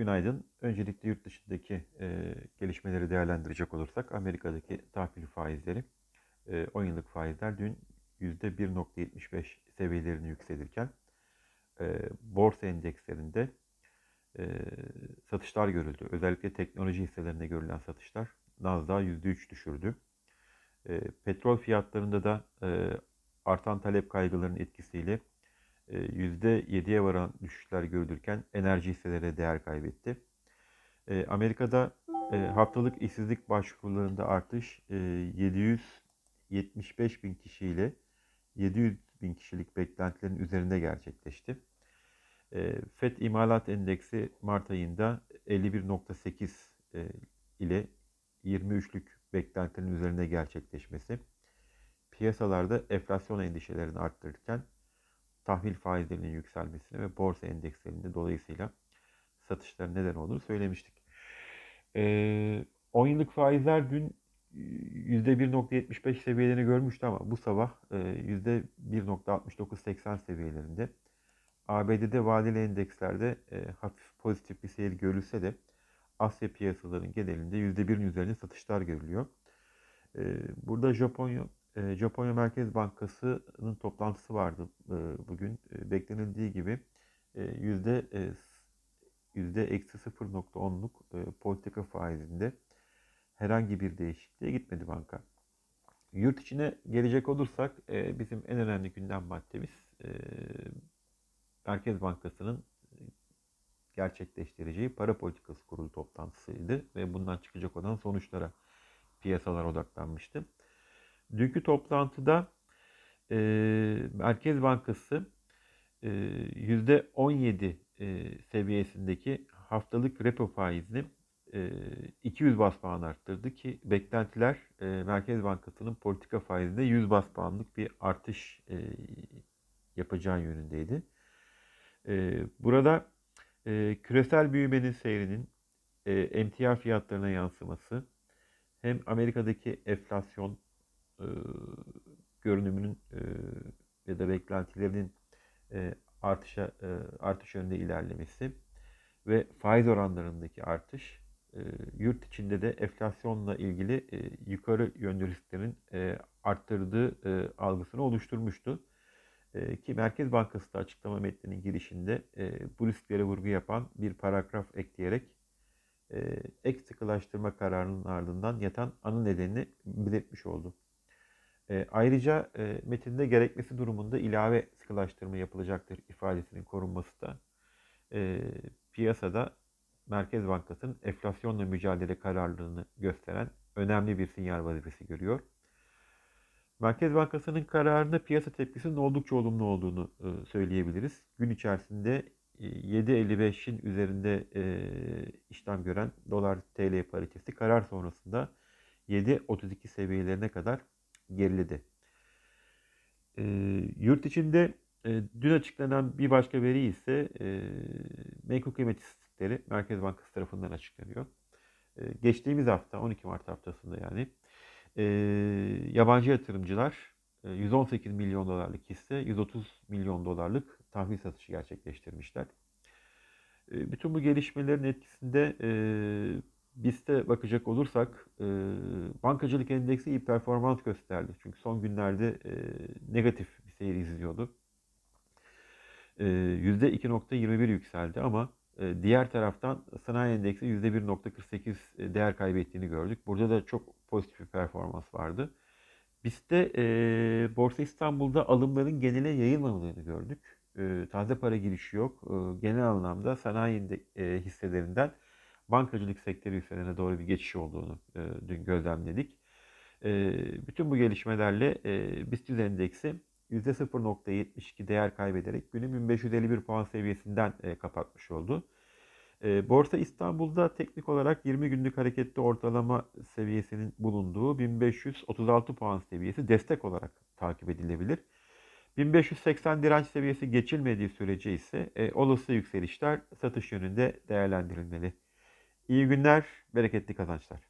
Günaydın. Öncelikle yurt dışındaki e, gelişmeleri değerlendirecek olursak Amerika'daki tahvil faizleri, e, 10 yıllık faizler dün %1.75 seviyelerini yükselirken e, borsa endekslerinde e, satışlar görüldü. Özellikle teknoloji hisselerinde görülen satışlar Nasdaq %3 düşürdü. E, petrol fiyatlarında da e, artan talep kaygılarının etkisiyle %7'ye varan düşüşler görülürken enerji hisseleri değer kaybetti. E, Amerika'da e, haftalık işsizlik başvurularında artış 775 bin kişiyle 700 bin kişilik beklentilerin üzerinde gerçekleşti. E, FED imalat endeksi Mart ayında 51.8 ile 23'lük beklentilerin üzerinde gerçekleşmesi piyasalarda enflasyon endişelerini arttırırken tahvil faizlerinin yükselmesine ve borsa endekslerinde dolayısıyla satışların neden olduğunu söylemiştik. Ee, 10 yıllık faizler dün %1.75 seviyelerini görmüştü ama bu sabah %1.6980 seviyelerinde. ABD'de vadeli endekslerde e, hafif pozitif bir seyir görülse de Asya piyasalarının genelinde %1'in üzerinde satışlar görülüyor. E, burada Japonya e, Japonya Merkez Bankası'nın toplantısı vardı e, bugün. E, beklenildiği gibi e, yüzde yüzde eksi 0.10'luk e, politika faizinde herhangi bir değişikliğe gitmedi banka. Yurt içine gelecek olursak bizim en önemli gündem maddemiz Merkez Bankası'nın gerçekleştireceği para politikası kurulu toplantısıydı ve bundan çıkacak olan sonuçlara piyasalar odaklanmıştı. Dünkü toplantıda e, Merkez Bankası e, %17 e, seviyesindeki haftalık repo faizini e, 200 bas puan arttırdı ki beklentiler e, Merkez Bankası'nın politika faizinde 100 bas puanlık bir artış e, yapacağı yönündeydi. E, burada e, küresel büyümenin seyrinin e, emtia fiyatlarına yansıması hem Amerika'daki enflasyon e, görünümünün e, ya da beklentilerinin e, artışa e, artış yönünde ilerlemesi ve faiz oranlarındaki artış e, yurt içinde de enflasyonla ilgili e, yukarı yönlü risklerin e, arttırdığı e, algısını oluşturmuştu. E, ki Merkez Bankası da açıklama metninin girişinde e, bu risklere vurgu yapan bir paragraf ekleyerek e, ek sıkılaştırma kararının ardından yatan anı nedenini belirtmiş oldu. E, ayrıca e, metinde gerekmesi durumunda ilave sıkılaştırma yapılacaktır ifadesinin korunması da e, piyasada Merkez Bankası'nın enflasyonla mücadele kararlılığını gösteren önemli bir sinyal vazifesi görüyor. Merkez Bankası'nın kararında piyasa tepkisinin oldukça olumlu olduğunu e, söyleyebiliriz. Gün içerisinde 7.55'in e, üzerinde e, işlem gören dolar TL paritesi karar sonrasında 7.32 seviyelerine kadar geriledi. E, yurt içinde e, dün açıklanan bir başka veri ise e, menkul kıymet istatistikleri Merkez Bankası tarafından açıklanıyor. E, geçtiğimiz hafta 12 Mart haftasında yani e, yabancı yatırımcılar e, 118 milyon dolarlık hisse 130 milyon dolarlık tahvil satışı gerçekleştirmişler. E, bütün bu gelişmelerin etkisinde e, BIST'e bakacak olursak e, bankacılık endeksi iyi performans gösterdi. Çünkü son günlerde e, negatif bir seyir izliyordu. E, %2.21 yükseldi ama e, diğer taraftan sanayi endeksi %1.48 e, değer kaybettiğini gördük. Burada da çok pozitif bir performans vardı. BIST'te e, Borsa İstanbul'da alımların genele yayılmadığını gördük. E, taze para girişi yok. E, genel anlamda sanayi e, hisselerinden bankacılık sektörü hisselerine doğru bir geçiş olduğunu e, dün gözlemledik. E, bütün bu gelişmelerle e, BIST endeksi %0.72 değer kaybederek günü 1551 puan seviyesinden e, kapatmış oldu. E, Borsa İstanbul'da teknik olarak 20 günlük hareketli ortalama seviyesinin bulunduğu 1536 puan seviyesi destek olarak takip edilebilir. 1580 direnç seviyesi geçilmediği sürece ise e, olası yükselişler satış yönünde değerlendirilmeli. İyi günler, bereketli kazançlar.